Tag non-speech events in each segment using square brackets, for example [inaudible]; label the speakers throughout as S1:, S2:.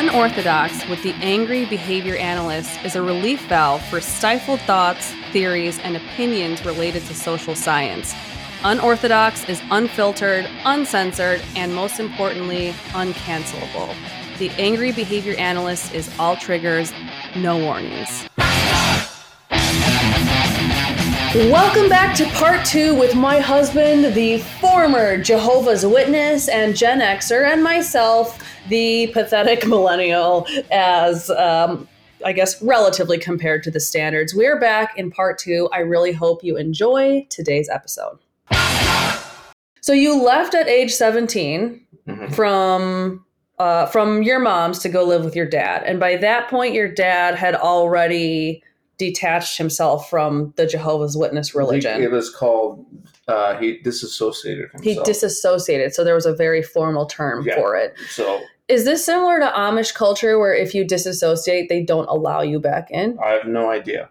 S1: Unorthodox with the Angry Behavior Analyst is a relief valve for stifled thoughts, theories, and opinions related to social science. Unorthodox is unfiltered, uncensored, and most importantly, uncancelable. The Angry Behavior Analyst is all triggers, no warnings. Welcome back to part two with my husband, the former Jehovah's Witness and Gen Xer, and myself, the pathetic [laughs] millennial, as um, I guess relatively compared to the standards. We're back in part two. I really hope you enjoy today's episode. So you left at age 17
S2: Mhm.
S1: from uh, from your mom's to go live with your dad, and by that point, your dad had already detached himself from the Jehovah's Witness religion.
S2: It was called. Uh, he disassociated himself.
S1: He disassociated, so there was a very formal term
S2: Yeah.
S1: for it.
S2: so
S1: Is this similar to Amish culture where if you disassociate, they don't allow you back in?
S2: I have no idea.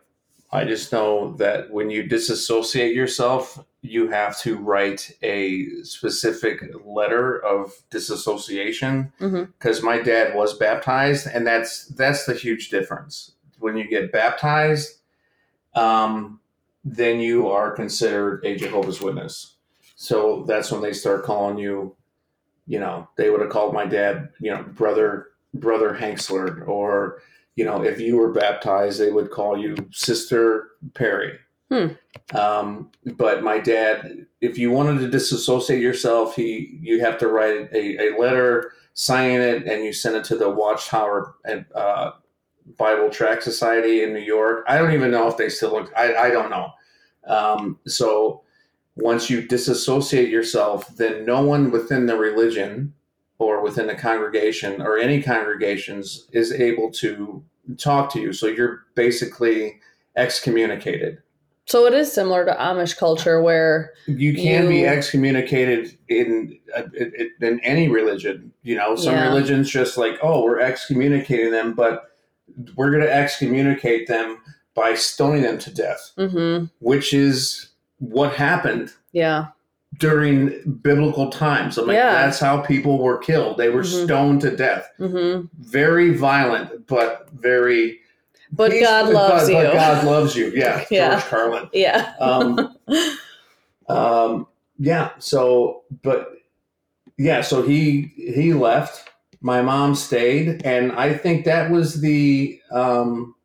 S2: I just know that when you disassociate yourself, you have to write a specific letter of disassociation. Because my dad was baptized, and that's that's the huge difference. When you get baptized, um, then you are considered a Jehovah's Witness. So that's when they start calling you. You know, they would have called my dad, you know, brother brother Hanksler, or you know, if you were baptized, they would call you Sister Perry.
S1: Hmm.
S2: Um, but my dad, if you wanted to disassociate yourself, he you have to write a, a letter, sign it, and you send it to the Watchtower and uh, Bible Tract Society in New York. I don't even know if they still look. I, I don't know. Um, so once you disassociate yourself, then no one within the religion or within the congregation or any congregations is able to talk to you. So you're basically excommunicated.
S1: So it is similar to Amish culture where
S2: You can be excommunicated in, uh, in in any religion. You know, some
S1: Yeah.
S2: religions just like, oh, we're excommunicating them, but we're going to excommunicate them by stoning them to death,
S1: hmm
S2: which is what happened
S1: yeah.
S2: during biblical times. I'm like,
S1: Yeah.
S2: that's how people were killed. They were
S1: Mhm.
S2: stoned to death.
S1: hmm
S2: Very violent, but very.
S1: But
S2: peaceful-
S1: God loves
S2: but-
S1: you.
S2: But God loves you. Yeah, [laughs]
S1: Yeah.
S2: George Carlin.
S1: Yeah.
S2: Um, [laughs] um, yeah. So, but yeah. So he he left. My mom stayed, and I think that was the. Um,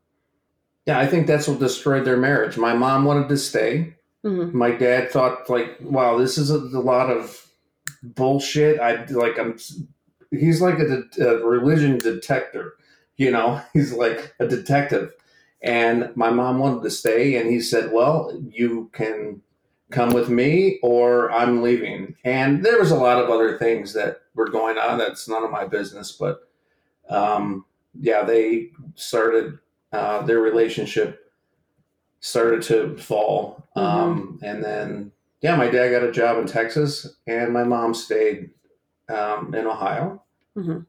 S2: yeah, I think that's what destroyed their marriage. My mom wanted to stay.
S1: Mhm.
S2: my dad thought like wow this is a, a lot of bullshit i like i'm he's like a, a religion detector you know [laughs] he's like a detective and my mom wanted to stay and he said well you can come with me or i'm leaving and there was a lot of other things that were going on that's none of my business but um, yeah they started uh, their relationship started to fall um, and then yeah my dad got a job in texas and my mom stayed um, in ohio.
S1: Mhm.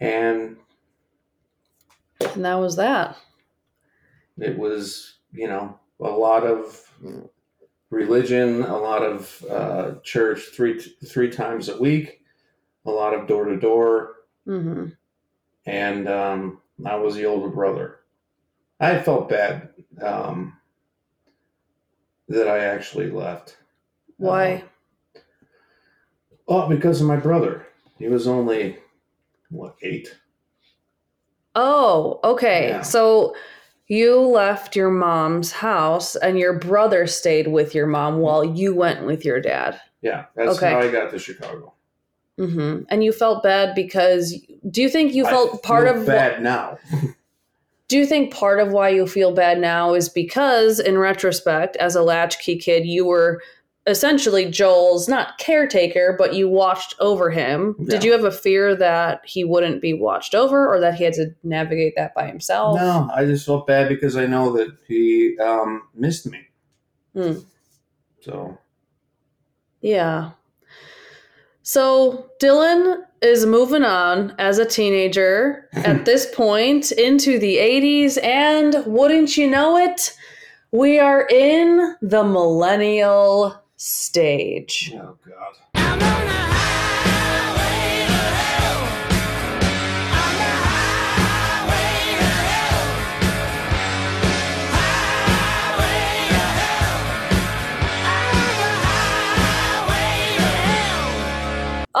S2: and
S1: And that was that.
S2: it was you know a lot of religion a lot of uh, church three three times a week a lot of door to door.
S1: Hmm
S2: and um, i was the older brother i felt bad um, that i actually left
S1: Why?
S2: Oh, because of my brother. He was only what eight.
S1: Oh, okay.
S2: Yeah.
S1: So you left your mom's house and your brother stayed with your mom while you went with your dad.
S2: Yeah, that's
S1: Okay.
S2: how I got to Chicago.
S1: Mm-hmm. And you felt bad because do you think you
S2: I
S1: felt part
S2: feel
S1: of
S2: bad now. [laughs]
S1: do you think part of why you feel bad now is because in retrospect as a latchkey kid you were essentially Joel's not caretaker but you watched over him. Did you have a fear that he wouldn't be watched over or that he had to navigate that by himself?
S2: No, I just felt bad because I know that he um, missed me.
S1: Hmm.
S2: So
S1: Yeah. So Dylan is moving on as a teenager at [laughs] this point into the 80s, and wouldn't you know it, we are in the millennial stage.
S2: oh god.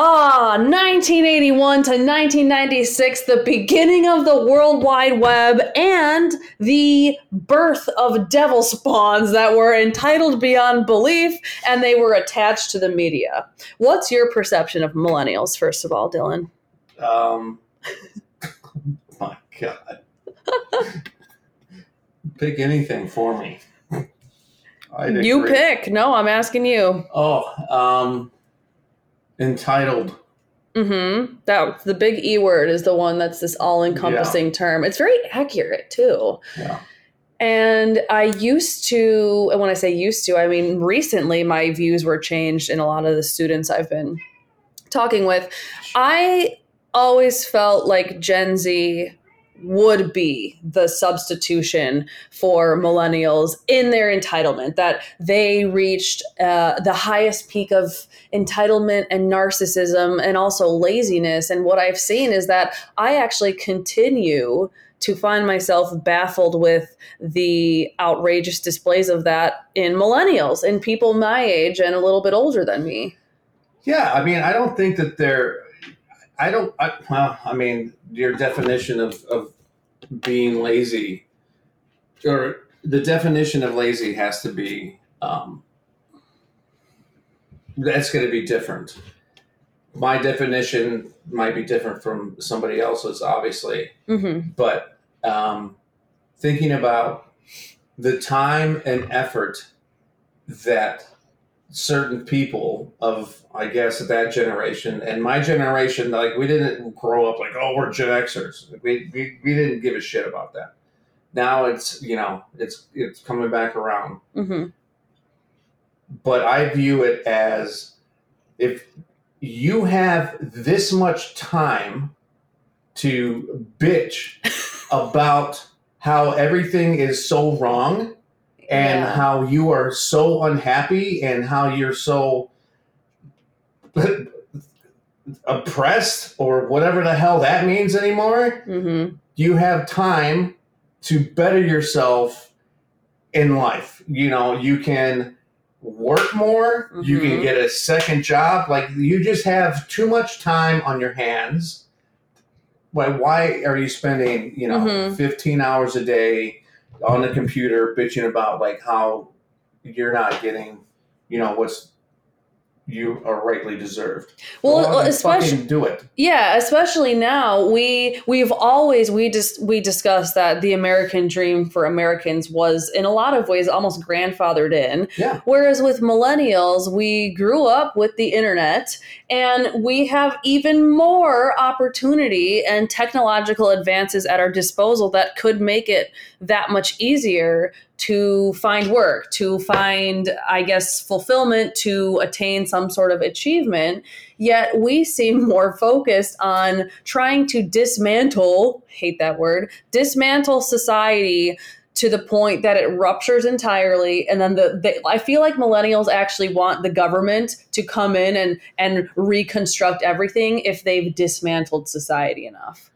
S1: Ah, 1981 to 1996, the beginning of the World Wide Web and the birth of devil spawns that were entitled beyond belief and they were attached to the media. What's your perception of millennials, first of all, Dylan?
S2: Um, [laughs] my God. [laughs] Pick anything for me. [laughs] I'd
S1: You
S2: agree.
S1: pick. No, I'm asking you.
S2: Oh, um, entitled.
S1: Mm-hmm. That the big E word is the one that's this all-encompassing term. It's very accurate too.
S2: Yeah.
S1: And I used to, and when I say used to, I mean recently my views were changed in a lot of the students I've been talking with. I always felt like Gen Z would be the substitution for millennials in their entitlement, that they reached uh, the highest peak of entitlement and narcissism and also laziness. And what I've seen is that I actually continue to find myself baffled with the outrageous displays of that in millennials, in people my age and a little bit older than me.
S2: Yeah, I mean, I don't think that they're. I don't. I, well, I mean, your definition of of being lazy, or the definition of lazy has to be. Um, that's going to be different. My definition might be different from somebody else's, obviously,
S1: Mm-hmm.
S2: but um, thinking about the time and effort that certain people of I guess that generation and my generation, like we didn't grow up like, oh, we're Gen Xers. We, we, we didn't give a shit about that. Now it's you know it's it's coming back around,
S1: Mm-hmm.
S2: but I view it as if you have this much time to bitch [laughs] about how everything is so wrong and
S1: Yeah.
S2: how you are so unhappy and how you're so [laughs] oppressed or whatever the hell that means anymore
S1: Mm-hmm.
S2: you have time to better yourself in life you know you can work more you can
S1: Mhm.
S2: get a second job like you just have too much time on your hands why why are you spending you know
S1: Mhm.
S2: 15 hours a day on the computer bitching about like how you're not getting you know what's you are rightly deserved
S1: Well,
S2: Go out and
S1: especially
S2: do it
S1: Yeah, especially now we we've always we just we discussed that the American dream for Americans was in a lot of ways almost grandfathered in.
S2: Yeah.
S1: Whereas with millennials, we grew up with the internet and we have even more opportunity and technological advances at our disposal that could make it that much easier to find work, to find I guess fulfillment, to attain some sort of achievement. Yet we seem [laughs] more focused on trying to dismantle hate that word dismantle society to the point that it ruptures entirely. And then the, the i feel like millennials actually want the government to come in and and reconstruct everything if they've dismantled society enough.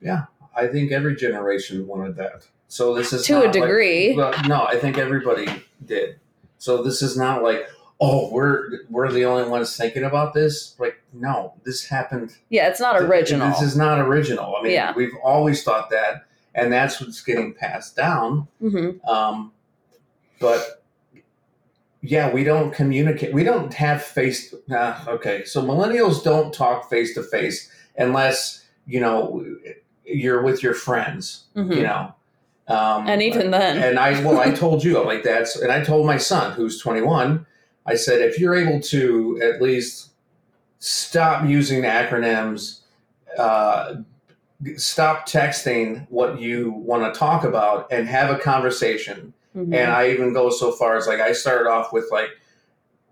S2: Yeah i think every generation wanted that so this is
S1: To a
S2: not like-
S1: degree.
S2: well, no i think everybody did. So this is not like oh we're we're the only ones thinking about this. Like no this happened.
S1: Yeah it's not original
S2: this is not original. I mean
S1: Yeah.
S2: we've always thought that and that's what's getting passed down.
S1: Hmm
S2: um, but yeah we don't communicate we don't have face nah, okay. So millennials don't talk face to face unless you know you're with your friends
S1: hmm
S2: you know um,
S1: and even then
S2: and I well, I told you I'm like that's, and I told my son who's 21. I said if you're able to at least stop using acronyms, uh, stop texting what you want to talk about, and have a conversation.
S1: Mhm.
S2: And I even go so far as like I started off with like,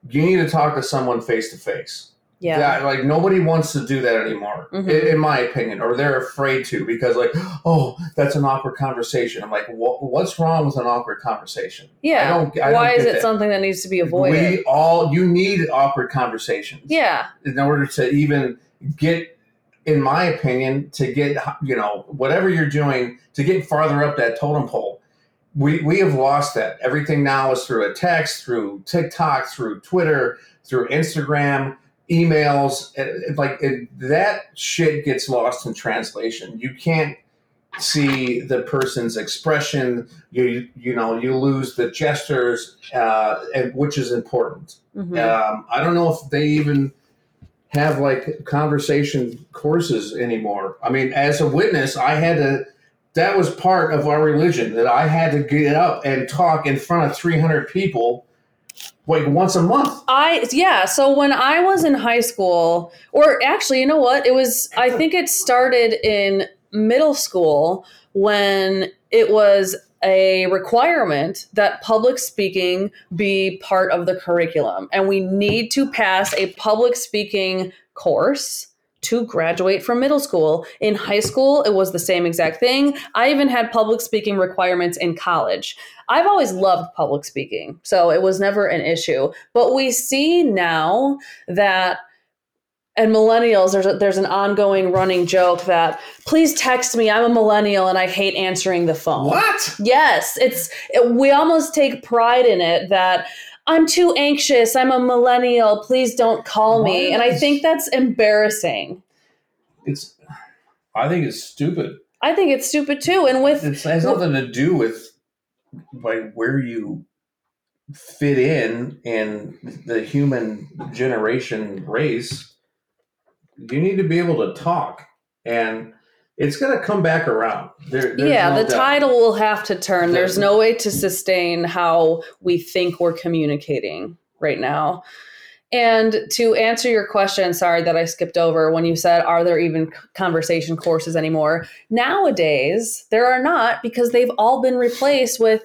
S2: you need to talk to someone face to face.
S1: Yeah
S2: Yeah, like nobody wants to do that anymore,
S1: Mhm.
S2: in, in my opinion, or they're afraid to because, like, oh, that's an awkward conversation. I'm like, what, what's wrong with an awkward conversation?
S1: yeah
S2: I don't. I
S1: why
S2: don't
S1: is it
S2: that.
S1: something that needs to be avoided
S2: We all you need awkward conversations.
S1: yeah
S2: in order to even get, in my opinion, to get you know whatever you're doing to get farther up that totem pole. We we have lost that. Everything now is through a text, through TikTok, through Twitter, through Instagram. Emails, and, like it, that shit gets lost in translation. You can't see the person's expression. You you know you lose the gestures, uh, and, which is important.
S1: Mhm.
S2: Um, I don't know if they even have like conversation courses anymore. I mean, as a witness, I had to. That was part of our religion that I had to get up and talk in front of 300 people, like once a month.
S1: I yeah, so when I was in high school, or actually, you know what? It was I [laughs] think it started in middle school when it was a requirement that public speaking be part of the curriculum and we need to pass a public speaking course to graduate from middle school. In high school, it was the same exact thing. I even had public speaking requirements in college. I've always loved public speaking, so it was never an issue. But we see now that and millennials there's a, there's an ongoing running joke that please text me I'm a millennial and I hate answering the phone.
S2: What?
S1: Yes, it's it, we almost take pride in it that I'm too anxious. I'm a millennial. Please don't call me.
S2: What
S1: And I think that's embarrassing.
S2: It's. I think it's stupid.
S1: I think it's stupid too. And with
S2: It has nothing to do with like where you fit in in the human generation race. You need to be able to talk, and it's going to come back around. There,
S1: yeah,
S2: no
S1: the
S2: doubt.
S1: title will have to turn. There's
S2: There's-
S1: no way to sustain how we think we're communicating right now. And to answer your question, sorry that I skipped over when you said, are there even conversation courses anymore? Nowadays, there are not because they've all been replaced with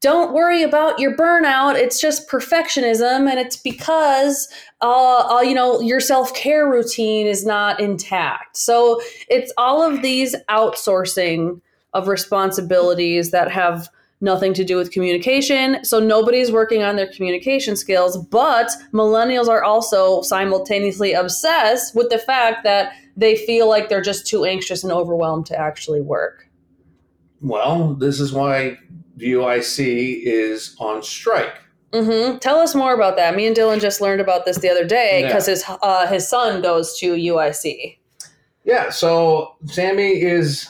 S1: don't worry about your burnout. It's just perfectionism. And it's because, uh, uh, you know, your self care routine is not intact. So it's all of these outsourcing of responsibilities that have nothing to do with communication. So nobody's working on their communication skills, but millennials are also simultaneously obsessed with the fact that they feel like they're just too anxious and overwhelmed to actually work.
S2: Well, this is why UIC is on strike.
S1: Mm-hmm. Tell us more about that. Me and Dylan just learned about this the other day
S2: Yeah.
S1: because his uh, his son goes to UIC.
S2: Yeah, so Sammy is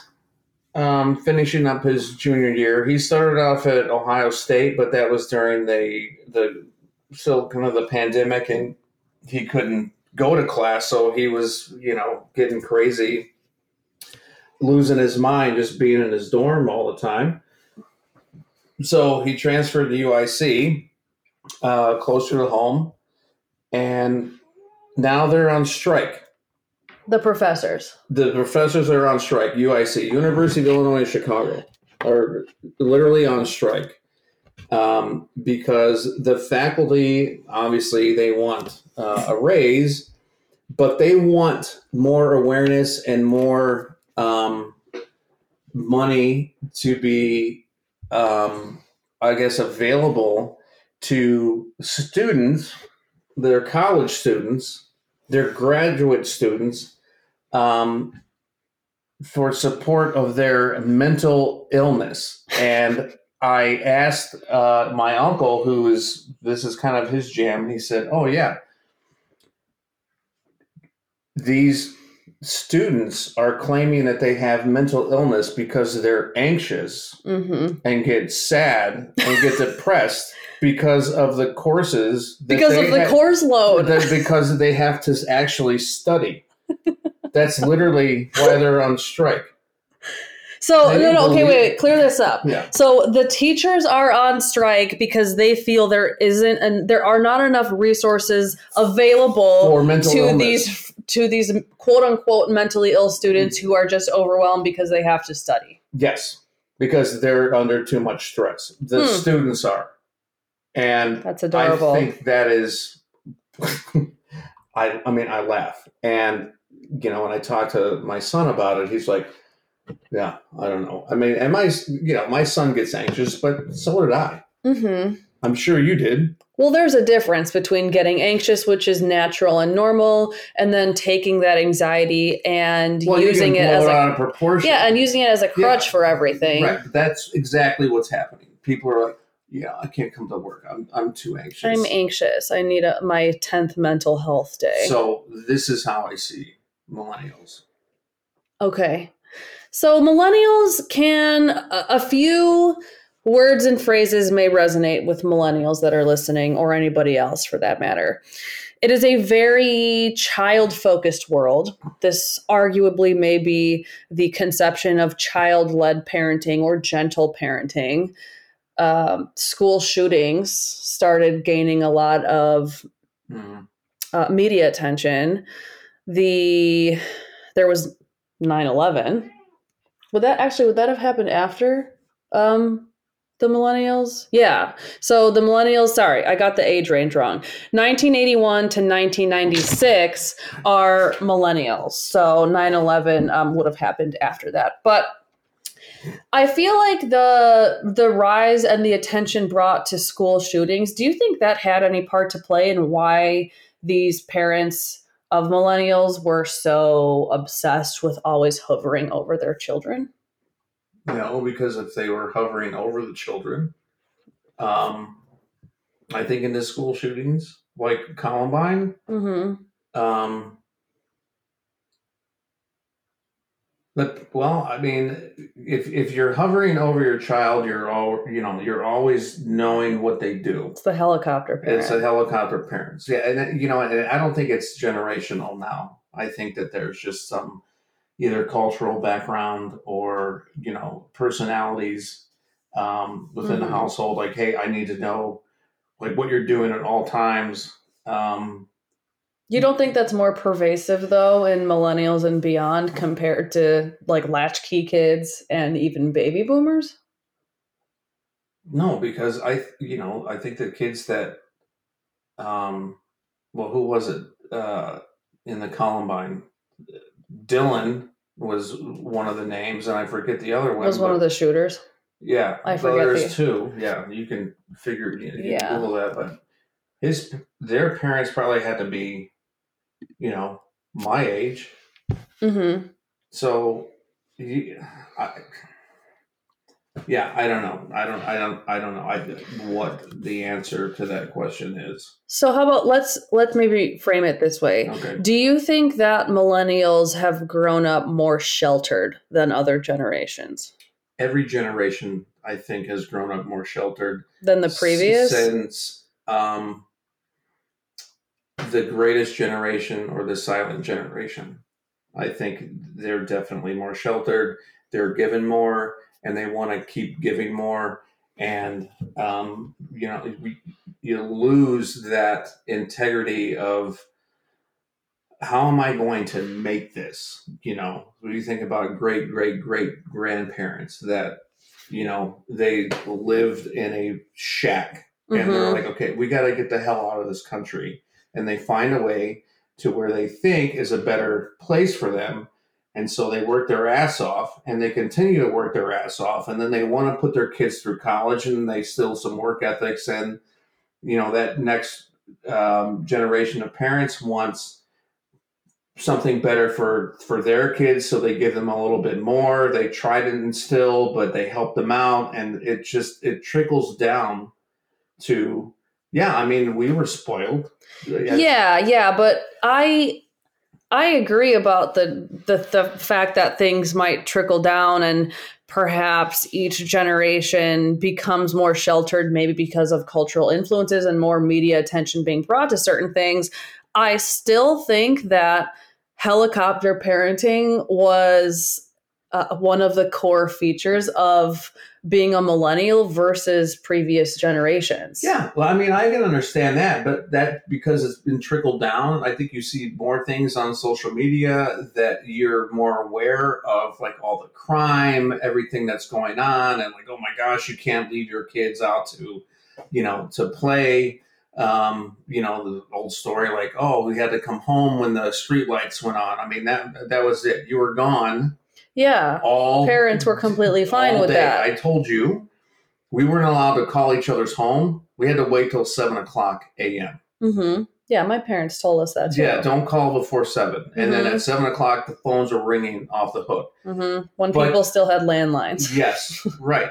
S2: um, finishing up his junior year. He started off at Ohio State, but that was during the the still kind of the pandemic, and he couldn't go to class, so he was you know getting crazy, losing his mind, just being in his dorm all the time. So he transferred to UIC, uh, closer to home, and now they're on strike
S1: The professors.
S2: the professors are on strike. UIC, University of Illinois Chicago, are literally on strike um, because the faculty obviously they want uh, a raise, but they want more awareness and more um, money to be, um, I guess, available to students, their college students, their graduate students um, for support of their mental illness. And I asked uh, my uncle, who is this is kind of his jam, he said, "Oh yeah, these students are claiming that they have mental illness because they're anxious
S1: hmm
S2: and get sad and get [laughs] depressed." Because of the courses,
S1: Because of the
S2: ha-
S1: course load.
S2: because they have to actually study. [laughs] That's literally why they're on strike.
S1: So no, no, okay, wait, wait, clear this up.
S2: Yeah.
S1: So the teachers are on strike because they feel there isn't and there are not enough resources available to
S2: illness.
S1: these to these quote unquote mentally ill students who are just overwhelmed because they have to study.
S2: Yes, because they're under too much stress. The
S1: Hmm.
S2: students are. And
S1: That's adorable.
S2: I think that is [laughs] I I mean I laugh. And you know, when I talk to my son about it, he's like, Yeah, I don't know. I mean, and my you know, my son gets anxious, but so did I.
S1: Mm-hmm.
S2: I'm sure you did.
S1: Well, there's a difference between getting anxious, which is natural and normal, and then taking that anxiety and
S2: Well,
S1: using it as a
S2: proportion.
S1: yeah, and using it as a crutch for everything.
S2: Right. That's exactly what's happening. People are like, yeah, I can't come to work. I'm I'm too anxious.
S1: I'm anxious. I need a, my 10th mental health day.
S2: So this is how I see millennials.
S1: Okay. So millennials can, a, a few words and phrases may resonate with millennials that are listening or anybody else for that matter. It is a very child focused world. This arguably may be the conception of child led parenting or gentle parenting. Um, school shootings started gaining a lot of
S2: Mhm.
S1: uh, media attention. The there was 9-11. Would that actually would that have happened after um the millennials? Yeah. So the millennials, sorry, I got the age range wrong. 1981 to 1996 are millennials. So 9/11 um, would have happened after that. But I feel like the the rise and the attention brought to school shootings, do you think that had any part to play in why these parents of millennials were so obsessed with always hovering over their children?
S2: No, because if they were hovering over the children, um, I think in the school shootings, like Columbine,
S1: Mm-hmm.
S2: um, but well, I mean, if if you're hovering over your child, you're all you know, you're always knowing what they do.
S1: It's the helicopter parent.
S2: It's a helicopter parents, yeah, and you know, and I don't think it's generational now. I think that there's just some either cultural background or you know personalities um, within the
S1: Mhm.
S2: household. Like, hey, I need to know like what you're doing at all times. Um,
S1: you don't think that's more pervasive though in millennials and beyond compared to like latchkey kids and even baby boomers?
S2: no, because I, you know, I think the kids that, um, well, who was it uh, in the Columbine? Dylan was one of the names, and I forget the other one.
S1: Was one of the shooters.
S2: Yeah,
S1: I forget
S2: There's
S1: the-
S2: two. Yeah, you can figure. You can
S1: Yeah.
S2: Google that, but his their parents probably had to be, you know, my age.
S1: Mm-hmm.
S2: So, you, I, yeah, I don't know. I don't. I don't. I don't know. I, what the answer to that question is.
S1: So how about let's let's maybe frame it this way.
S2: Okay.
S1: Do you think that millennials have grown up more sheltered than other generations?
S2: Every generation, I think, has grown up more sheltered
S1: Than the previous?
S2: since um, the greatest generation or the silent generation. I think they're definitely more sheltered. They're given more, and they want to keep giving more. And um, you know, we, you lose that integrity of how am I going to make this? You know, when you think about great, great, great grandparents that you know they lived in a shack and they're
S1: Mhm.
S2: like, okay, we got to get the hell out of this country, and they find a way to where they think is a better place for them, and so they work their ass off, and they continue to work their ass off, and then they want to put their kids through college, and they still some work ethics, and you know that next um, generation of parents wants something better for for their kids. So they give them a little bit more. They try to instill but they help them out. And it just it trickles down to yeah i mean we were spoiled.
S1: Yeah. Yeah but i i agree about the, the the fact that things might trickle down and perhaps each generation becomes more sheltered maybe because of cultural influences and more media attention being brought to certain things. I still think that helicopter parenting was uh, one of the core features of being a millennial versus previous generations.
S2: Yeah well i mean i can understand that but that because it's been trickled down i think you see more things on social media that you're more aware of like all the crime everything that's going on and like oh my gosh you can't leave your kids out to you know to play. Um, you know the old story like oh we had to come home when the street lights went on. I mean that that was it. You were gone
S1: yeah
S2: all
S1: parents were completely fine with
S2: day.
S1: that
S2: I told you we weren't allowed to call each other's home. We had to wait till seven o'clock a.m.
S1: Mm-hmm. Yeah, my parents told us that too.
S2: Yeah, don't call before 7 And then
S1: Mhm.
S2: at seven o'clock, the phones are ringing off the hook.
S1: hmm When
S2: But-
S1: people still had landlines. [laughs]
S2: Yes, right.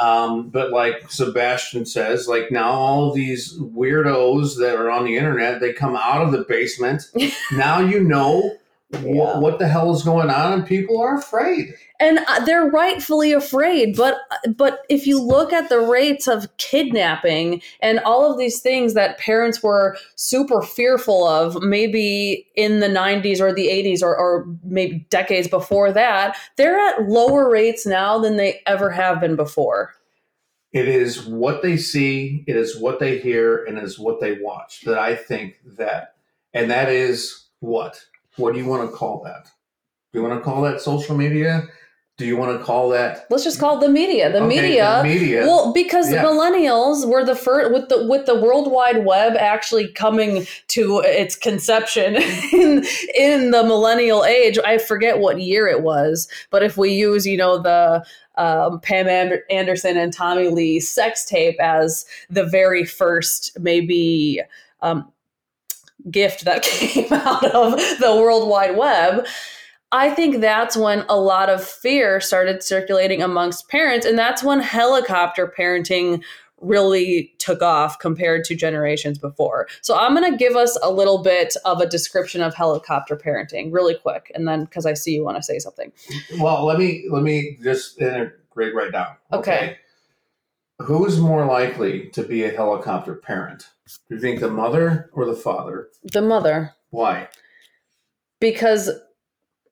S2: Um, but like Sebastian says, like now all these weirdos that are on the internet, they come out of the basement. [laughs] now you know
S1: Yeah.
S2: what the hell is going on, and people are afraid.
S1: and uh, they're rightfully afraid but but if you look at the rates of kidnapping and all of these things that parents were super fearful of maybe in the 90s or the 80s or, or maybe decades before that they're at lower rates now than they ever have been before
S2: It is what they see, it is what they hear, and it is what they watch that I think that, and that is what? What do you want to call that? Do you want to call that social media? Do you want to call that
S1: let's just call it the media the
S2: Okay,
S1: media
S2: the media?
S1: Well, because
S2: Yeah.
S1: millennials were the first with the with the World Wide Web actually coming to its conception [laughs] in in the millennial age. I forget what year it was, but if we use you know the um, Pam Ander- Anderson and Tommy Lee sex tape as the very first maybe um, gift that [laughs] came out of the World Wide Web. I think that's when a lot of fear started circulating amongst parents, and that's when helicopter parenting really took off compared to generations before. So I'm going to give us a little bit of a description of helicopter parenting really quick and then cuz I see you want to say something.
S2: Well, let me let me just integrate right now.
S1: Okay.
S2: Who's more likely to be a helicopter parent? Do you think the mother or the father?
S1: The mother
S2: Why?
S1: because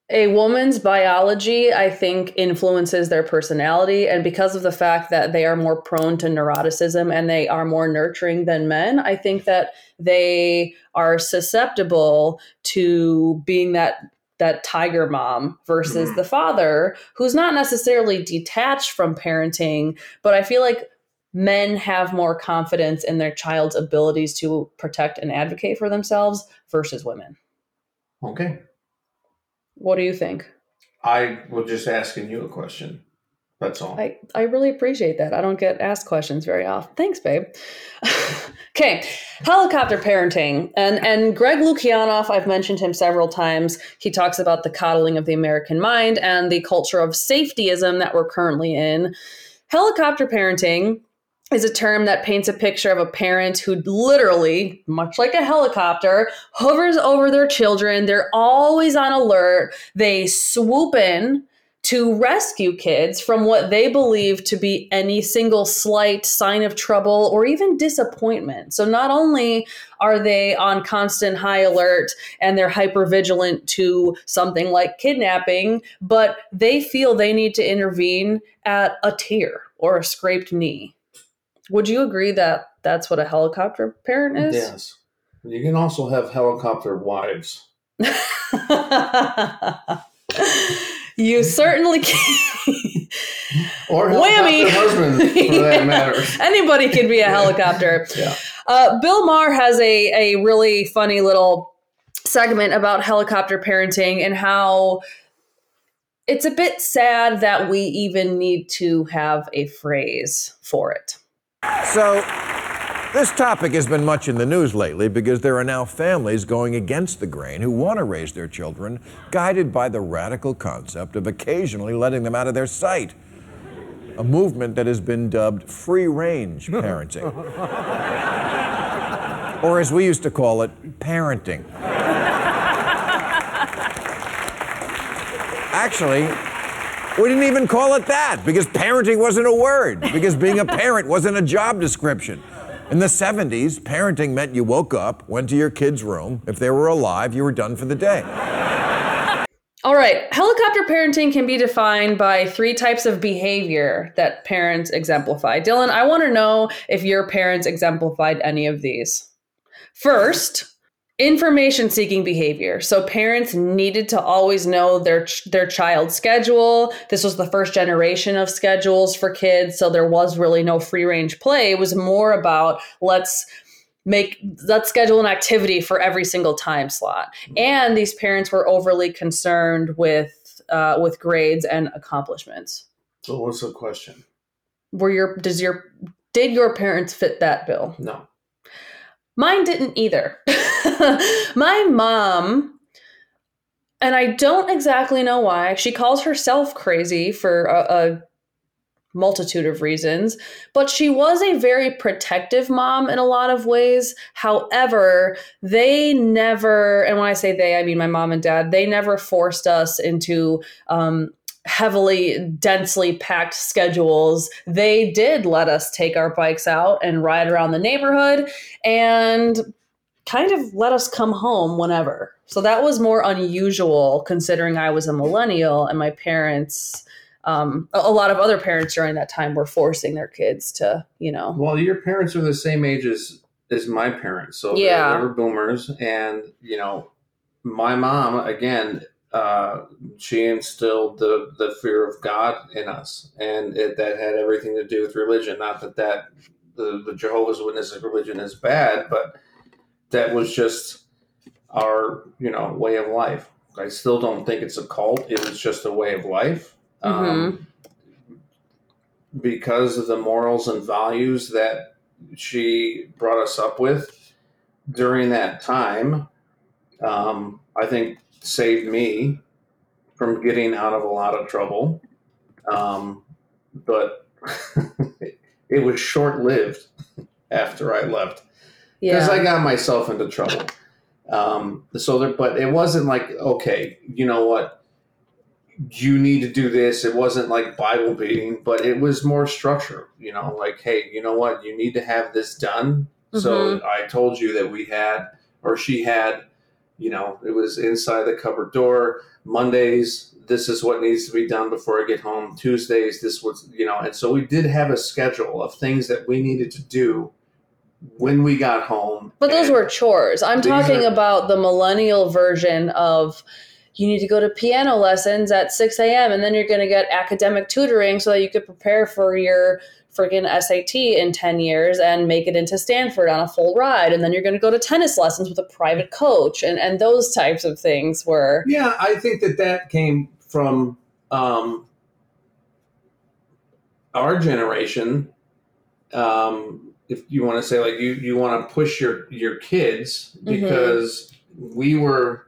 S1: a woman's biology i think influences their personality and because of the fact that they are more prone to neuroticism and they are more nurturing than men i think that they are susceptible to being that that tiger mom versus
S2: Mhm.
S1: the father who's not necessarily detached from parenting but i feel like men have more confidence in their child's abilities to protect and advocate for themselves versus women
S2: Okay.
S1: what do you think
S2: I was just asking you a question. That's all.
S1: I, I really appreciate that. I don't get asked questions very often. Thanks, babe. [laughs] okay, helicopter parenting. And and Greg Lukianoff, I've mentioned him several times. He talks about the coddling of the American mind and the culture of safetyism that we're currently in. Helicopter parenting is a term that paints a picture of a parent who literally, much like a helicopter, hovers over their children. They're always on alert. They swoop in to rescue kids from what they believe to be any single slight sign of trouble or even disappointment. So not only are they on constant high alert and they're hyper vigilant to something like kidnapping, but they feel they need to intervene at a tear or a scraped knee. Would you agree that that's what a helicopter parent is?
S2: Yes. You can also have helicopter wives. [laughs]
S1: you certainly can.
S2: Or
S1: Whammy!
S2: helicopter husband, for that [laughs] matter.
S1: Anybody can be a helicopter. [laughs]
S2: Yeah.
S1: Uh, Bill Maher has a, a really funny little segment about helicopter parenting and how it's a bit sad that we even need to have a phrase for it.
S3: So, this topic has been much in the news lately because there are now families going against the grain who want to raise their children guided by the radical concept of occasionally letting them out of their sight. A movement that has been dubbed free range [laughs] parenting. or as we used to call it, parenting. [laughs] Actually, we didn't even call it that because parenting wasn't a word, because being a [laughs] parent wasn't a job description. In the 70s, parenting meant you woke up, went to your kid's room. If they were alive, you were done for the day.
S1: All right, helicopter parenting can be defined by three types of behavior that parents exemplify. Dylan, I want to know if your parents exemplified any of these. First, information seeking behavior. So parents needed to always know their ch- their child's schedule. This was the first generation of schedules for kids, so there was really no free range play. It was more about let's make let's schedule an activity for every single time slot. And these parents were overly concerned with uh, with grades and accomplishments.
S2: So what's the question?
S1: Were your does your did your parents fit that bill?
S2: No.
S1: Mine didn't either. [laughs] My mom, and I don't exactly know why, she calls herself crazy for a, a multitude of reasons, but she was a very protective mom in a lot of ways. However, they never, and when I say they, I mean my mom and dad, they never forced us into um, heavily densely packed schedules they did let us take our bikes out and ride around the neighborhood and kind of let us come home whenever so that was more unusual considering i was a millennial and my parents um, a, lot of other parents during that time were forcing their kids to you know
S2: Well, your parents are the same age as as my parents, so
S1: Yeah.
S2: they were boomers, and you know, my mom again. Uh, she instilled the the fear of God in us, and it, that had everything to do with religion. Not that that the, the Jehovah's Witnesses religion is bad, but that was just our you know way of life. I still don't think it's a cult. It was just a way of life. Um, because of the morals and values that she brought us up with during that time, um, I think saved me from getting out of a lot of trouble. Um, but [laughs] it was short lived after I left because
S1: yeah
S2: I got myself into trouble. Um, so, there, but it wasn't like, okay, you know what, you need to do this. It wasn't like Bible beating, but it was more structure. You know, like, hey, you know what, you need to have this done. So I told you that we had, or she had, you know, it was inside the cupboard door. Mondays, this is what needs to be done before I get home. Tuesdays, this was, you know, and so we did have a schedule of things that we needed to do when we got home.
S1: But those were chores. I'm talking
S2: are-
S1: about the millennial version of you need to go to piano lessons at 6 a.m. and then you're going to get academic tutoring so that you could prepare for your freaking SAT in 10 years and make it into Stanford on a full ride. And then you're going to go to tennis lessons with a private coach. And, and those types of things were,
S2: Yeah, I think that that came from um, our generation. Um, if you want to say like you, you want to push your your kids because we were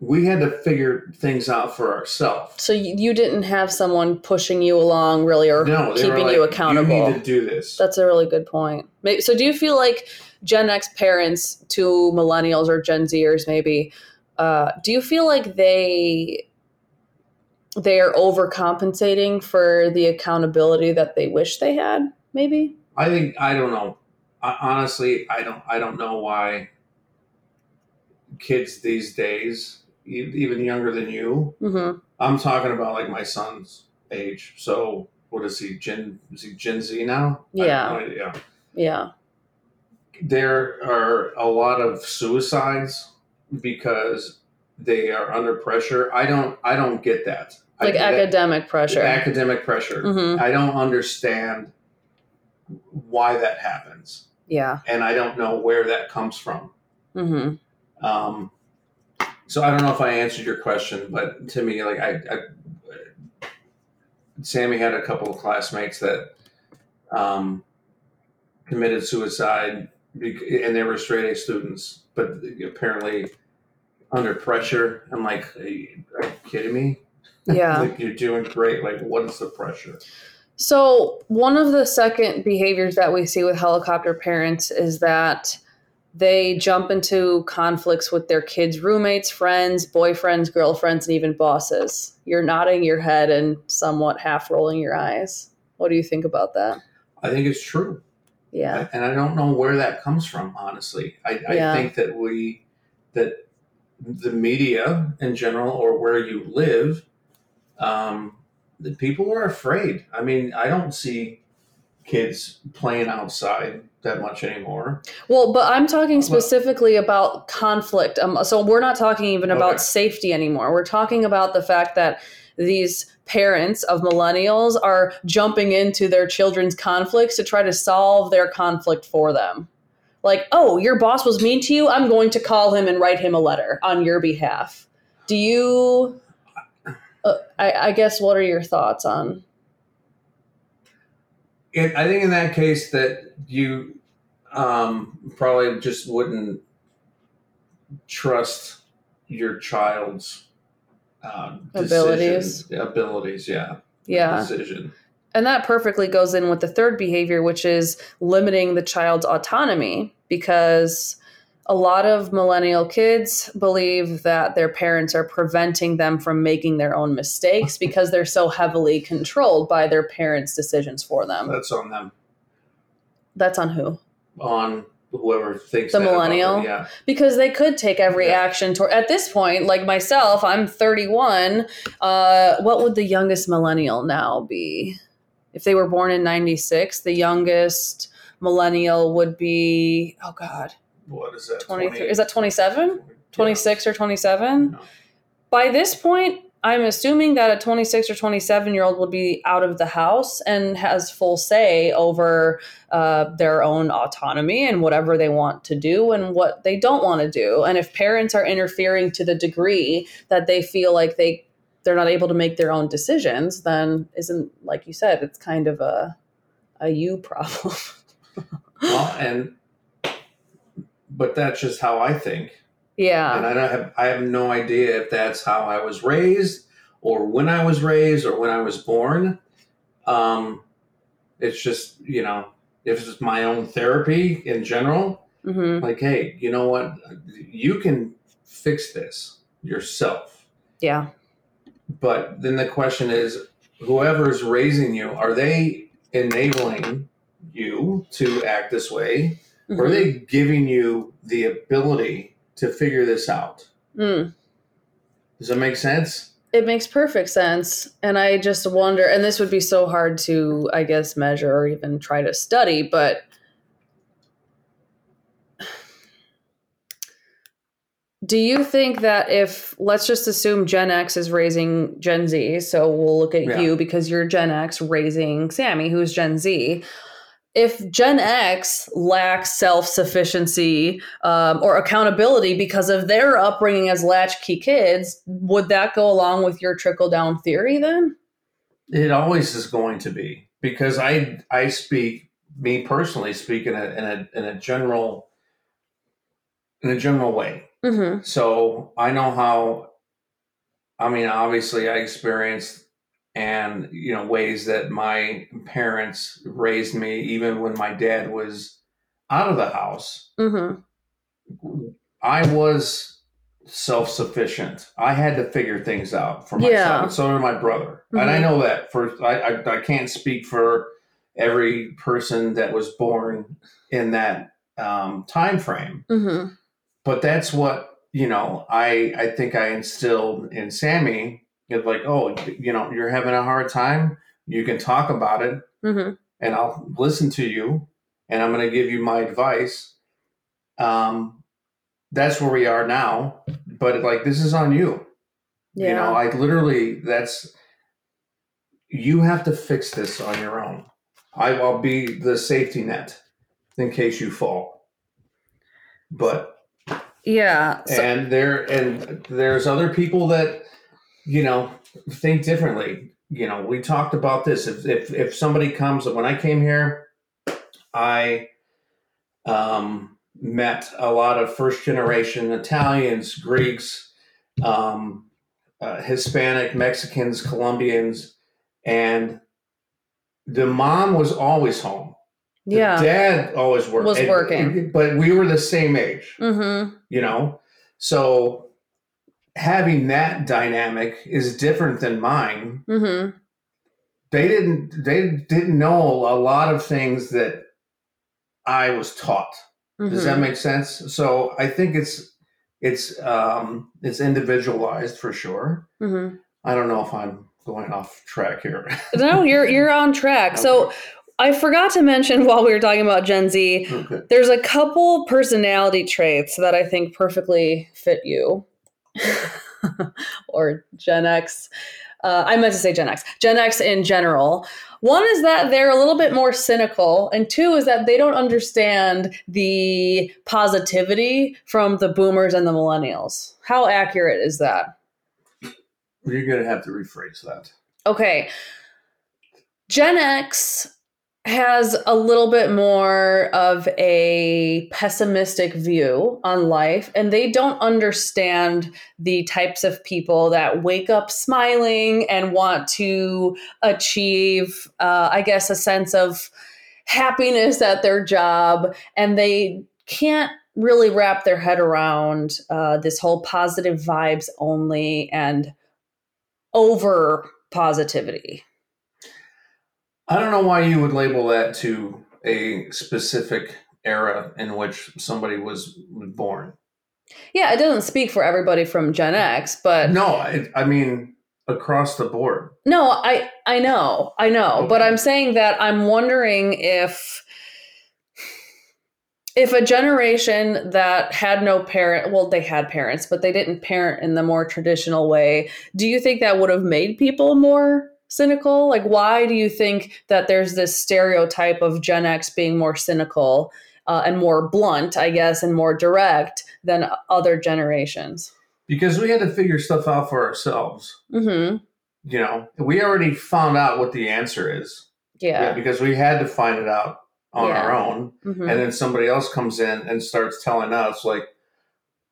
S2: we had to figure things out for ourselves.
S1: so you, you didn't have someone pushing you along really or
S2: No,
S1: keeping
S2: like,
S1: you accountable.
S2: You need to do this.
S1: That's a really good point. Maybe, so, do you feel like Gen X parents to millennials or Gen Zers, maybe, uh, do you feel like they they are overcompensating for the accountability that they wish they had? Maybe.
S2: I think I don't know. I, honestly, I don't. I don't know why kids these days, even younger than you,
S1: hmm
S2: I'm talking about like my son's age. So what is he? Gen is he Gen Z now? Have
S1: Yeah. Yeah.
S2: There are a lot of suicides because they are under pressure. I don't. I don't get that.
S1: Like
S2: that-
S1: academic pressure.
S2: Academic pressure.
S1: hmm
S2: I don't understand why that happens,
S1: Yeah.
S2: and I don't know where that comes from.
S1: hmm
S2: Um, so I don't know if I answered your question, but to me, like I, I Sammy had a couple of classmates that um, committed suicide, and they were straight A students, but apparently under pressure. I'm like, are you, are you kidding me?
S1: Yeah. [laughs]
S2: like you're doing great. Like, what is the pressure?
S1: So, one of the second behaviors that we see with helicopter parents is that they jump into conflicts with their kids' roommates, friends, boyfriends, girlfriends, and even bosses. You're nodding your head and somewhat half rolling your eyes. What do you think about that?
S2: I think it's true.
S1: Yeah.
S2: and I don't know where that comes from. Honestly, I, I
S1: Yeah.
S2: think that we that the media in general, or where you live, um, the people are afraid. I mean, I don't see kids playing outside that much anymore.
S1: Well, but I'm talking specifically about conflict. Um, so we're not talking even about
S2: Okay.
S1: safety anymore. We're talking about the fact that these parents of millennials are jumping into their children's conflicts to try to solve their conflict for them. Like, oh, your boss was mean to you. I'm going to call him and write him a letter on your behalf. Do you? Uh, I, I guess. What are your thoughts on?
S2: It, I think in that case that you um, probably just wouldn't trust your child's um,
S1: Abilities.
S2: decision- abilities. Yeah.
S1: Yeah.
S2: decision.
S1: And that perfectly goes in with the third behavior, which is limiting the child's autonomy, because a lot of millennial kids believe that their parents are preventing them from making their own mistakes [laughs] because they're so heavily controlled by their parents' decisions for them.
S2: That's on them.
S1: That's on who?
S2: On whoever thinks
S1: The millennial?
S2: them, Yeah.
S1: because they could take every
S2: Yeah.
S1: action toward at this point like myself i'm 31 uh, what would the youngest millennial now be if they were born in 96 the youngest millennial would be oh god
S2: What is that?
S1: 23 is that 27 26 or 27
S2: No.
S1: by this point i'm assuming that a 26 or 27 year old would be out of the house and has full say over uh, their own autonomy and whatever they want to do and what they don't want to do and if parents are interfering to the degree that they feel like they they're not able to make their own decisions then isn't like you said it's kind of a a you problem [laughs]
S2: Well, and but that's just how I think.
S1: yeah
S2: and I don't have I have no idea if that's how I was raised or when I was raised or when I was born. Um, it's just you know if it's my own therapy in general,
S1: hmm
S2: like hey, you know what, you can fix this yourself.
S1: yeah
S2: But then the question is, whoever's raising you, are they enabling you to act this way? Or are they giving you the ability to figure this out?
S1: Mm.
S2: Does that make sense?
S1: It makes perfect sense. And I just wonder, and this would be so hard to, I guess, measure or even try to study, but do you think that if, let's just assume Gen X is raising Gen Z, so we'll look at
S2: Yeah.
S1: you because you're Gen X raising Sammy, who's Gen Z. If Gen X lacks self sufficiency um, or accountability because of their upbringing as latchkey kids, would that go along with your trickle down theory then?
S2: It always is going to be because I I speak me personally speak in a in a in a general in a general way.
S1: Mm-hmm.
S2: So I know how. I mean, obviously, I experienced and you know ways that my parents raised me, even when my dad was out of the house.
S1: Mm-hmm.
S2: I was self sufficient. I had to figure things out for myself.
S1: Yeah.
S2: And so did my brother. And I
S1: Mhm.
S2: know that for I, I I can't speak for every person that was born in that um, time frame,
S1: Mm-hmm.
S2: but that's what you know. I I think I instilled in Sammy. It's like, oh, you know, you're having a hard time. You can talk about it,
S1: Mm-hmm.
S2: and I'll listen to you and I'm going to give you my advice. Um, that's where we are now. But like, this is on you.
S1: Yeah.
S2: You know, I literally, that's, you have to fix this on your own. I will be the safety net in case you fall. But
S1: yeah. So,
S2: and there and there's other people that you know think differently you know we talked about this if if, if somebody comes when i came here i um, met a lot of first generation italians greeks um, uh, hispanic mexicans colombians and the mom was always home the
S1: yeah.
S2: dad always worked
S1: Was
S2: And-
S1: working.
S2: but we were the same age
S1: Mm-hmm.
S2: you know so having that dynamic is different than mine
S1: Mm-hmm.
S2: they didn't they didn't know a lot of things that i was taught does that make sense so i think it's it's um it's individualized for sure
S1: mm-hmm.
S2: i don't know if i'm going off track here [laughs]
S1: No, you're you're on track. So I forgot to mention [laughs] while we were talking about Gen Z,
S2: okay.
S1: there's a couple personality traits that I think perfectly fit you. [laughs] or Gen X. Uh, I meant to say Gen X. Gen X in general. One is that they're a little bit more cynical, and two is that they don't understand the positivity from the boomers and the millennials. How accurate is that?
S2: you're gonna have to rephrase that
S1: Okay. Gen X has a little bit more of a pessimistic view on life and they don't understand the types of people that wake up smiling and want to achieve uh, i guess a sense of happiness at their job and they can't really wrap their head around uh, this whole positive vibes only and over positivity
S2: I don't know why you would label that to a specific era in which somebody was born.
S1: Yeah, it doesn't speak for everybody from Gen X, but
S2: No, I, I mean across the board.
S1: no, I I know, I know, but I'm saying that I'm wondering if if a generation that had no parent, well, they had parents, but they didn't parent in the more traditional way. Do you think that would have made people more cynical? Like, why do you think that there's this stereotype of Gen X being more cynical uh, and more blunt, I guess, and more direct than other generations?
S2: Because we had to figure stuff out for ourselves.
S1: Mm-hmm.
S2: You know, we already found out what the answer is.
S1: Yeah.
S2: because we had to find it out on
S1: Yeah.
S2: our own.
S1: Mhm.
S2: And then somebody else comes in and starts telling us, like,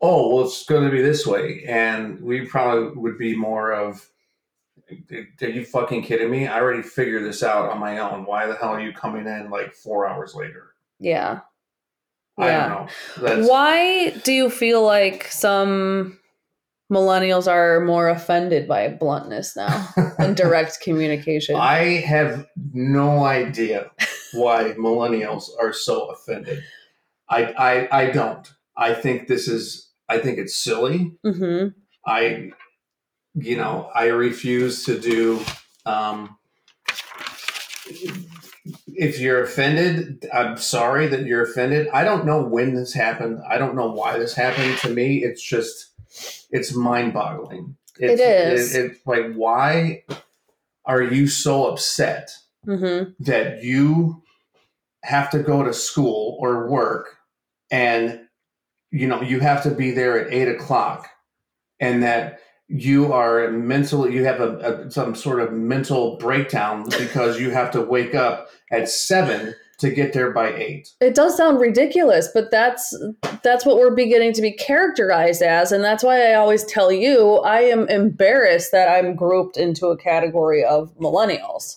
S2: oh, well, it's going to be this way. And we probably would be more of, are you fucking kidding me? I already figured this out on my own. Why the hell are you coming in like four hours later?
S1: Yeah.
S2: I
S1: Yeah.
S2: don't know. That's,
S1: Why do you feel like some millennials are more offended by bluntness now [laughs] and direct communication?
S2: I have no idea why millennials are so offended. I, I I don't. I think this is I think it's silly.
S1: mm-hmm.
S2: I you know, I refuse to do um if you're offended, I'm sorry that you're offended. I don't know when this happened. I don't know why this happened to me. It's just it's mind-boggling. It's,
S1: is.
S2: It, it's like why are you so upset
S1: Mm-hmm.
S2: that you have to go to school or work and you know you have to be there at eight o'clock and that you are mentally you have a, a some sort of mental breakdown [laughs] because you have to wake up at seven to get there by eight
S1: It does sound ridiculous, but that's that's what we're beginning to be characterized as, and that's why I always tell you I am embarrassed that I'm grouped into a category of millennials.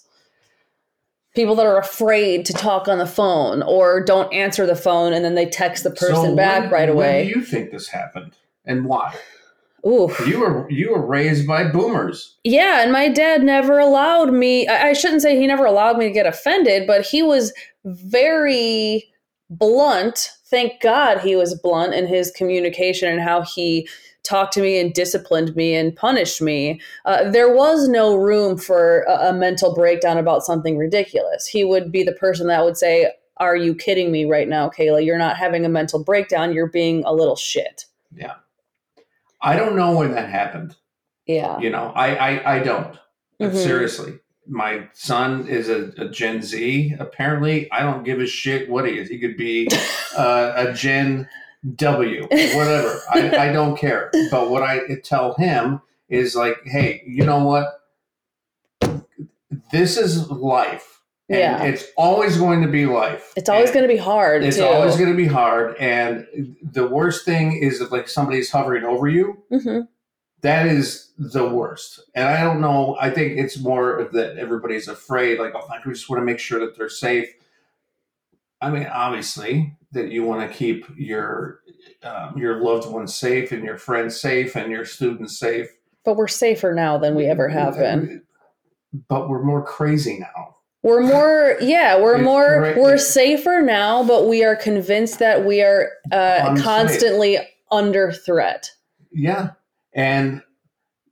S1: People that are afraid to talk on the phone or don't answer the phone and then they text the person
S2: So
S1: back
S2: when-
S1: right away.
S2: when do you think this happened and why
S1: Ooh.
S2: you were you were raised by boomers
S1: Yeah, and my dad never allowed me. I, shouldn't say he never allowed me to get offended, but he was very blunt. Thank God he was blunt in his communication and how he talked to me and disciplined me and punished me. Uh, there was no room for a, a mental breakdown about something ridiculous. He would be the person that would say, Are you kidding me right now, Kayla? You're not having a mental breakdown. You're being a little shit.
S2: I don't know when that happened
S1: Yeah.
S2: you know i i, I don't
S1: Mhm.
S2: Seriously, my son is a, a Gen Z. Apparently, I don't give a shit what he is. He could be [laughs] uh, a Gen W, whatever. I, I don't care. But what I tell him is like, hey, you know what? This is life. And
S1: Yeah.
S2: it's always going to be life.
S1: It's always going to be hard.
S2: It's
S1: too.
S2: always going to be hard. And the worst thing is if like somebody's hovering over you
S1: Mhm.
S2: that is the worst. And I don't know. I think it's more that everybody's afraid. Like, oh, I just want to make sure that they're safe. I mean, obviously, that you want to keep your um, your loved ones safe and your friends safe and your students safe.
S1: But we're safer now than we ever have been.
S2: But we're more crazy now.
S1: We're more, yeah, we're
S2: It's
S1: more,
S2: correct.
S1: we're safer now, but we are convinced that we are uh,
S2: Unsafe.
S1: constantly under threat.
S2: Yeah. And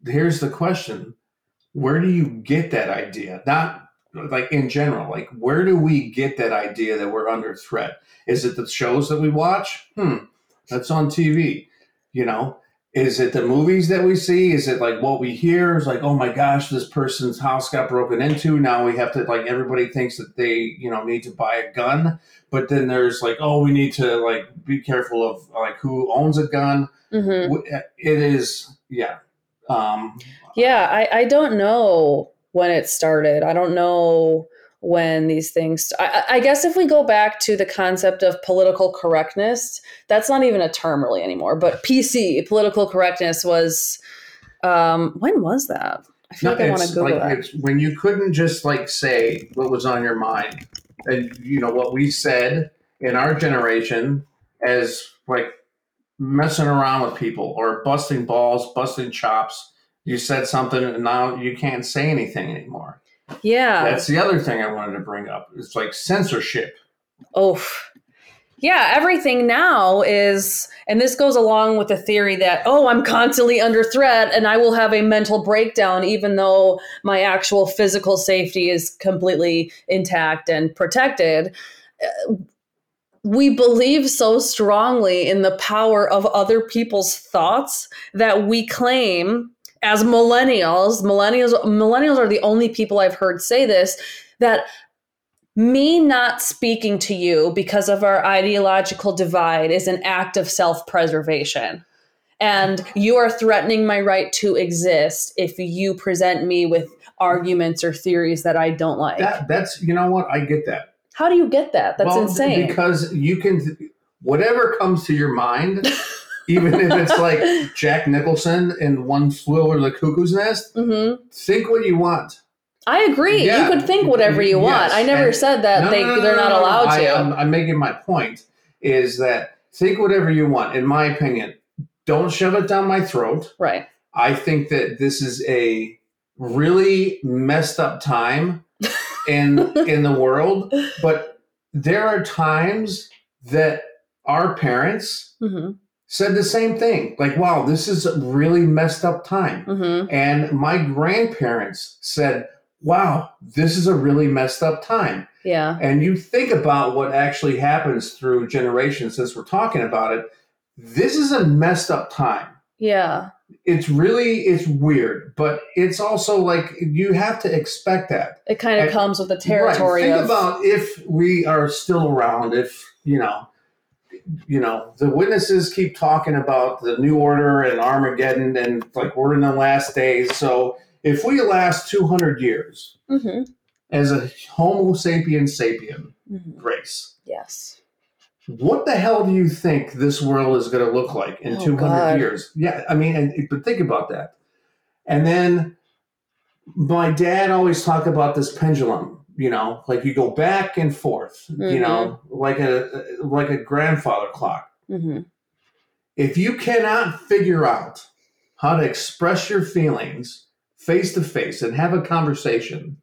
S2: here's the question: Where do you get that idea? Not like in general. Like, where do we get that idea that we're under threat? Is it the shows that we watch? Hmm, that's on TV. You know, is it the movies that we see? Is it like what we hear? Is like, oh my gosh, this person's house got broken into. Now we have to like everybody thinks that they you know need to buy a gun, but then there's like, oh, we need to like be careful of like who owns a gun.
S1: hmm
S2: It is, yeah. Um,
S1: Yeah, I, I don't know when it started. I don't know when these things I, I guess if we go back to the concept of political correctness that's not even a term really anymore but pc political correctness was um when was that i feel
S2: No,
S1: like i want to google
S2: like
S1: that
S2: when you couldn't just like say what was on your mind, and you know what we said in our generation as like messing around with people or busting balls, busting chops. You said something, and now you can't say anything anymore.
S1: Yeah
S2: That's the other thing I wanted to bring up. It's like censorship.
S1: Oh, yeah, everything now is, and this goes along with the theory that, oh, I'm constantly under threat and I will have a mental breakdown even though my actual physical safety is completely intact and protected. Uh, We believe so strongly in the power of other people's thoughts that we claim as millennials, millennials millennials are the only people I've heard say this that me not speaking to you because of our ideological divide is an act of self preservation. And you are threatening my right to exist if you present me with arguments or theories that I don't like.
S2: That that's you know what I get that.
S1: How do you get that? That's
S2: Well,
S1: insane.
S2: Because you can, whatever comes to your mind, [laughs] even if it's like Jack Nicholson in One Flew Over the Cuckoo's Nest,
S1: hmm
S2: think what you want.
S1: I agree.
S2: Yeah.
S1: You could think whatever you want.
S2: Yes.
S1: I never
S2: And-
S1: said that
S2: No,
S1: they,
S2: no, no,
S1: they're
S2: no,
S1: not
S2: no, no.
S1: allowed
S2: I,
S1: to.
S2: I'm, I'm making my point is that think whatever you want. In my opinion, don't shove it down my throat.
S1: right.
S2: I think that this is a really messed up time [laughs] in in the world, but there are times that our parents
S1: hmm
S2: said the same thing. Like, wow, this is a really messed up time.
S1: hmm
S2: And my grandparents said, wow, this is a really messed up time.
S1: Yeah.
S2: And you think about what actually happens through generations since we're talking about it. This is a messed up time.
S1: Yeah.
S2: It's really it's weird, but it's also like you have to expect that.
S1: It kind of
S2: And-
S1: comes with the territory
S2: Right. Think
S1: of.
S2: about if we are still around, if you know, you know, the witnesses keep talking about the new order and Armageddon, and like we're in the last days. So if we last two hundred years
S1: Mhm.
S2: as a Homo sapien sapien
S1: Mhm.
S2: race,
S1: Yes.
S2: what the hell do you think this world is going to look like in
S1: Oh,
S2: 200
S1: God.
S2: years? Yeah, I mean, and, but think about that. And then my dad always talked about this pendulum, you know, like you go back and forth, you
S1: Mhm.
S2: know, like a like a grandfather clock.
S1: hmm
S2: If you cannot figure out how to express your feelings face to face and have a conversation,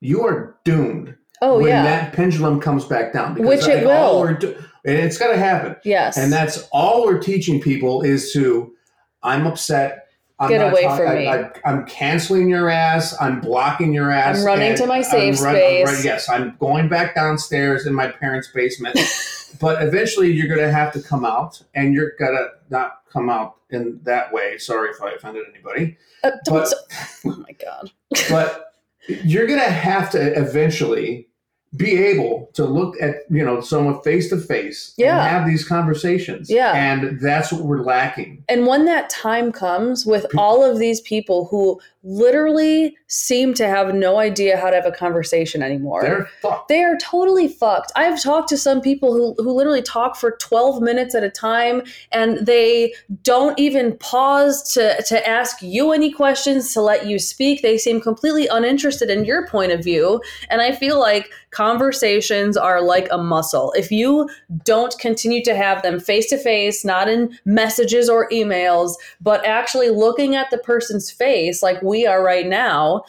S2: you are doomed
S1: Oh,
S2: when
S1: yeah.
S2: that pendulum comes back down.
S1: Which it will.
S2: do- and it's going to happen.
S1: yes.
S2: And that's all we're teaching people is to, I'm upset. I'm
S1: Get away from me.
S2: I, I'm canceling your ass. I'm blocking your ass.
S1: I'm running to my
S2: I'm
S1: safe
S2: run- I'm
S1: space.
S2: run- yes, I'm going back downstairs in my parents' basement. [laughs] but eventually, you're going to have to come out, and you're going to not come out in that way. Sorry if I offended anybody.
S1: Uh, don't
S2: but-
S1: s- oh my god. [laughs]
S2: but you're going to have to eventually be able to look at you know someone face to face
S1: Yeah.
S2: and have these conversations
S1: Yeah.
S2: and that's what we're lacking
S1: And when that time comes with all of these people who literally seem to have no idea how to have a conversation anymore.
S2: they're fucked
S1: they are totally fucked. I've talked to some people who, who literally talk for 12 minutes at a time and they don't even pause to, to ask you any questions, to let you speak. They seem completely uninterested in your point of view. And I feel like conversations are like a muscle. If you don't continue to have them face to face, not in messages or emails, but actually looking at the person's face like we are right now,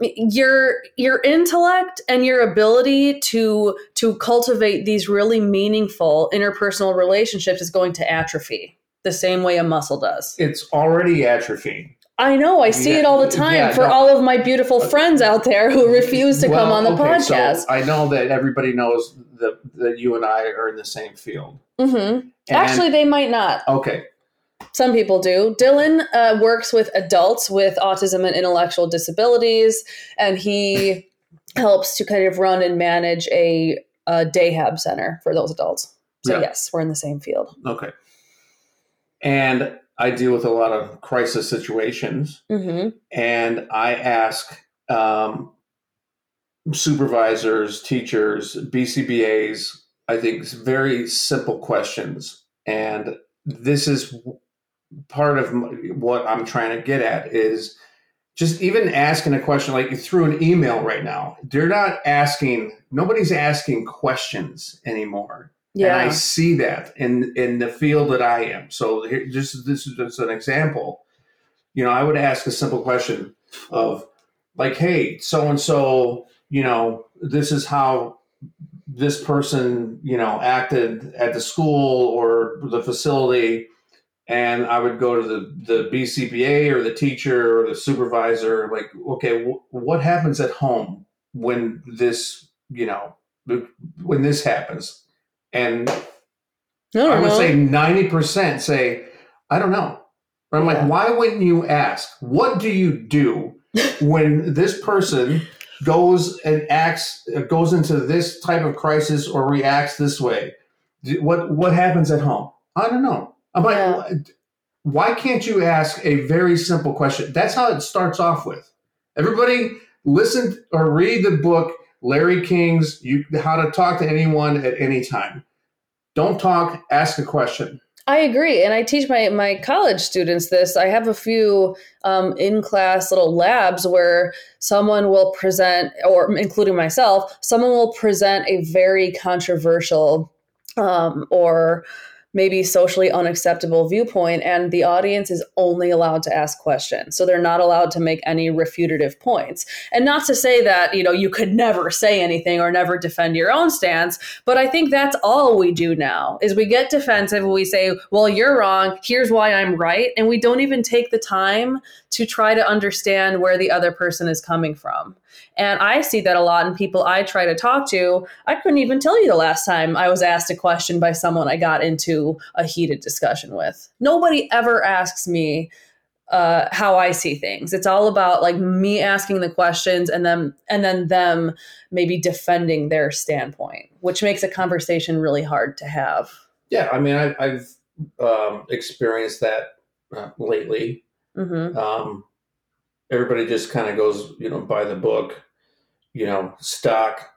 S1: your your intellect and your ability to to cultivate these really meaningful interpersonal relationships is going to atrophy the same way a muscle does.
S2: it's already atrophying
S1: I know, I see
S2: Yeah,
S1: it all the time
S2: yeah,
S1: for
S2: no.
S1: all of my beautiful friends out there who refuse to come on the
S2: okay, so
S1: podcast.
S2: i know that everybody knows that, that you and i are in the same field Mm-hmm.
S1: Actually, they might not.
S2: okay
S1: Some people do. Dylan uh, works with adults with autism and intellectual disabilities, and he [laughs] helps to kind of run and manage a, a day hab center for those adults. So,
S2: Yeah.
S1: yes, we're in the same field.
S2: okay and i deal with a lot of crisis situations
S1: hmm
S2: and I ask, um, supervisors, teachers, BCBAs, I think very simple questions. And this is part of what I'm trying to get at is just even asking a question like through an email right now. They're not asking, nobody's asking questions anymore.
S1: Yeah.
S2: And I see that in in the field that I am. So here, just this is just an example. You know, I would ask a simple question of like, "Hey, so and so, you know, this is how this person, you know, acted at the school or the facility." And I would go to the the BCBA or the teacher or the supervisor, like, okay, w- what happens at home when this, you know, when this happens? And
S1: No,
S2: I would say 90% say, I don't know. But I'm
S1: Yeah.
S2: like, why wouldn't you ask? What do you do [laughs] when this person goes and acts, uh, goes into this type of crisis or reacts this way? What what happens at home? I don't know. I'm like,
S1: Yeah.
S2: "Wh- why can't you ask a very simple question? That's how it starts off with. Everybody listen or read the book Larry King's you, How to Talk to Anyone at Any Time. Don't talk, ask a question.
S1: I agree, and I teach my my college students this. I have a few um, in class little labs where someone will present, or including myself, someone will present a very controversial um, or maybe socially unacceptable viewpoint, and the audience is only allowed to ask questions. So they're not allowed to make any refutative points. And not to say that you know you could never say anything or never defend your own stance, but I think that's all we do now is we get defensive and we say, "Well, you're wrong. Here's why I'm right," and we don't even take the time to try to understand where the other person is coming from. And I see that a lot in people I try to talk to. I couldn't even tell you the last time I was asked a question by someone I got into a heated discussion with. Nobody ever asks me uh, how I see things. It's all about like me asking the questions and then and then them maybe defending their standpoint, which makes a conversation really hard to have.
S2: Yeah, I mean, I, I've um, experienced that uh, lately.
S1: hmm
S2: Um, everybody just kind of goes, you know, by the book, you know, stock.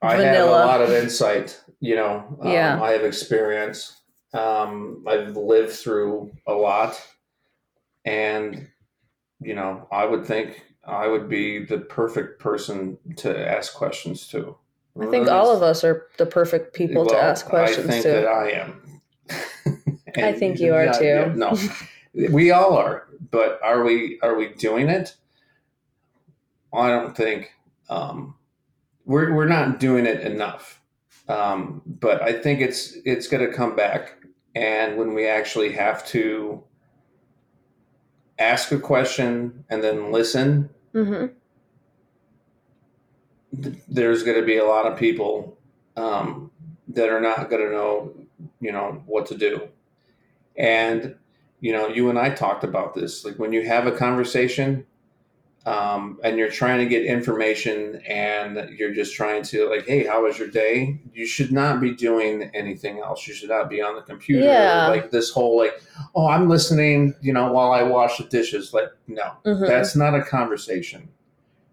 S2: I have a lot of insight, you know. Um,
S1: Yeah.
S2: I have experience. Um, I've lived through a lot, and you know, I would think I would be the perfect person to ask questions to.
S1: I think all of us are the perfect people to ask questions
S2: I think
S1: to.
S2: that I am. [laughs]
S1: I think you are too.
S2: yeah, no, we all are, but are we are we doing it? I don't think um, we're we're not doing it enough. Um, but I think it's it's going to come back, and when we actually have to ask a question and then listen,
S1: hmm
S2: th- there's going to be a lot of people um, that are not going to know, you know, what to do. And you know, you and I talked about this. Like when you have a conversation, um, and you're trying to get information, and you're just trying to like, hey, how was your day? You should not be doing anything else. You should not be on the computer.
S1: Yeah.
S2: Like this whole like, oh, I'm listening, you know, while I wash the dishes. Like, no,
S1: hmm
S2: that's not a conversation.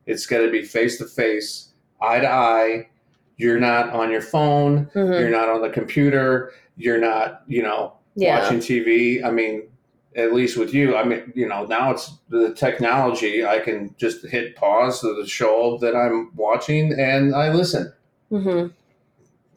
S2: It's got to be face to face, eye to eye. You're not on your phone.
S1: hmm
S2: You're not on the computer. You're not, you know,
S1: Yeah.
S2: watching TV. I mean, at least with you, I mean, you know, now it's the technology. I can just hit pause to the show that I'm watching and I listen.
S1: hmm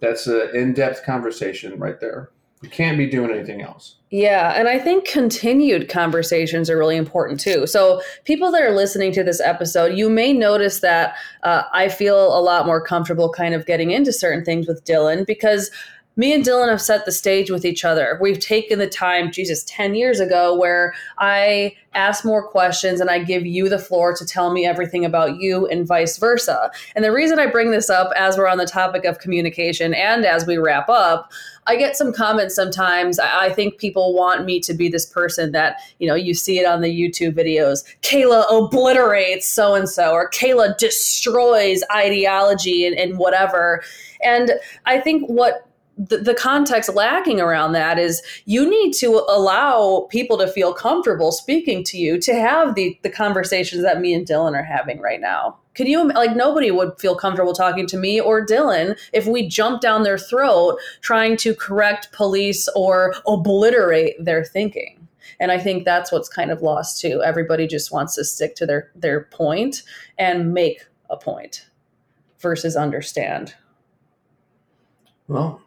S2: That's an in depth conversation right there. You can't be doing anything else.
S1: Yeah, and I think continued conversations are really important too. So, people that are listening to this episode, you may notice that uh, I feel a lot more comfortable kind of getting into certain things with Dylan because me and Dylan have set the stage with each other. We've taken the time, Jesus, 10 years ago, where I ask more questions and I give you the floor to tell me everything about you and vice versa. And the reason I bring this up as we're on the topic of communication and as we wrap up, I get some comments sometimes. I think people want me to be this person that, you know, you see it on the YouTube videos. Kayla obliterates so and so, or Kayla destroys ideology and, and whatever. And I think what the, the context lacking around that is you need to allow people to feel comfortable speaking to you to have the, the conversations that me and Dylan are having right now. Can you like nobody would feel comfortable talking to me or Dylan if we jumped down their throat trying to correct police or obliterate their thinking. And I think that's what's kind of lost too. Everybody just wants to stick to their their point and make a point versus understand.
S2: Well,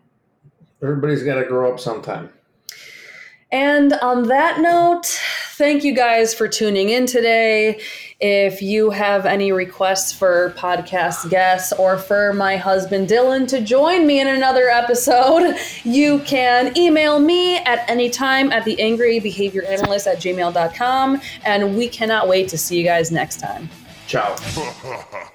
S2: everybody's got to grow up sometime.
S1: And on that note, thank you guys for tuning in today. If you have any requests for podcast guests or for my husband Dylan to join me in another episode, [laughs] you can email me at any time at the angry behavior analyst at gmail.com. And we cannot wait to see you guys next time.
S2: Ciao. [laughs]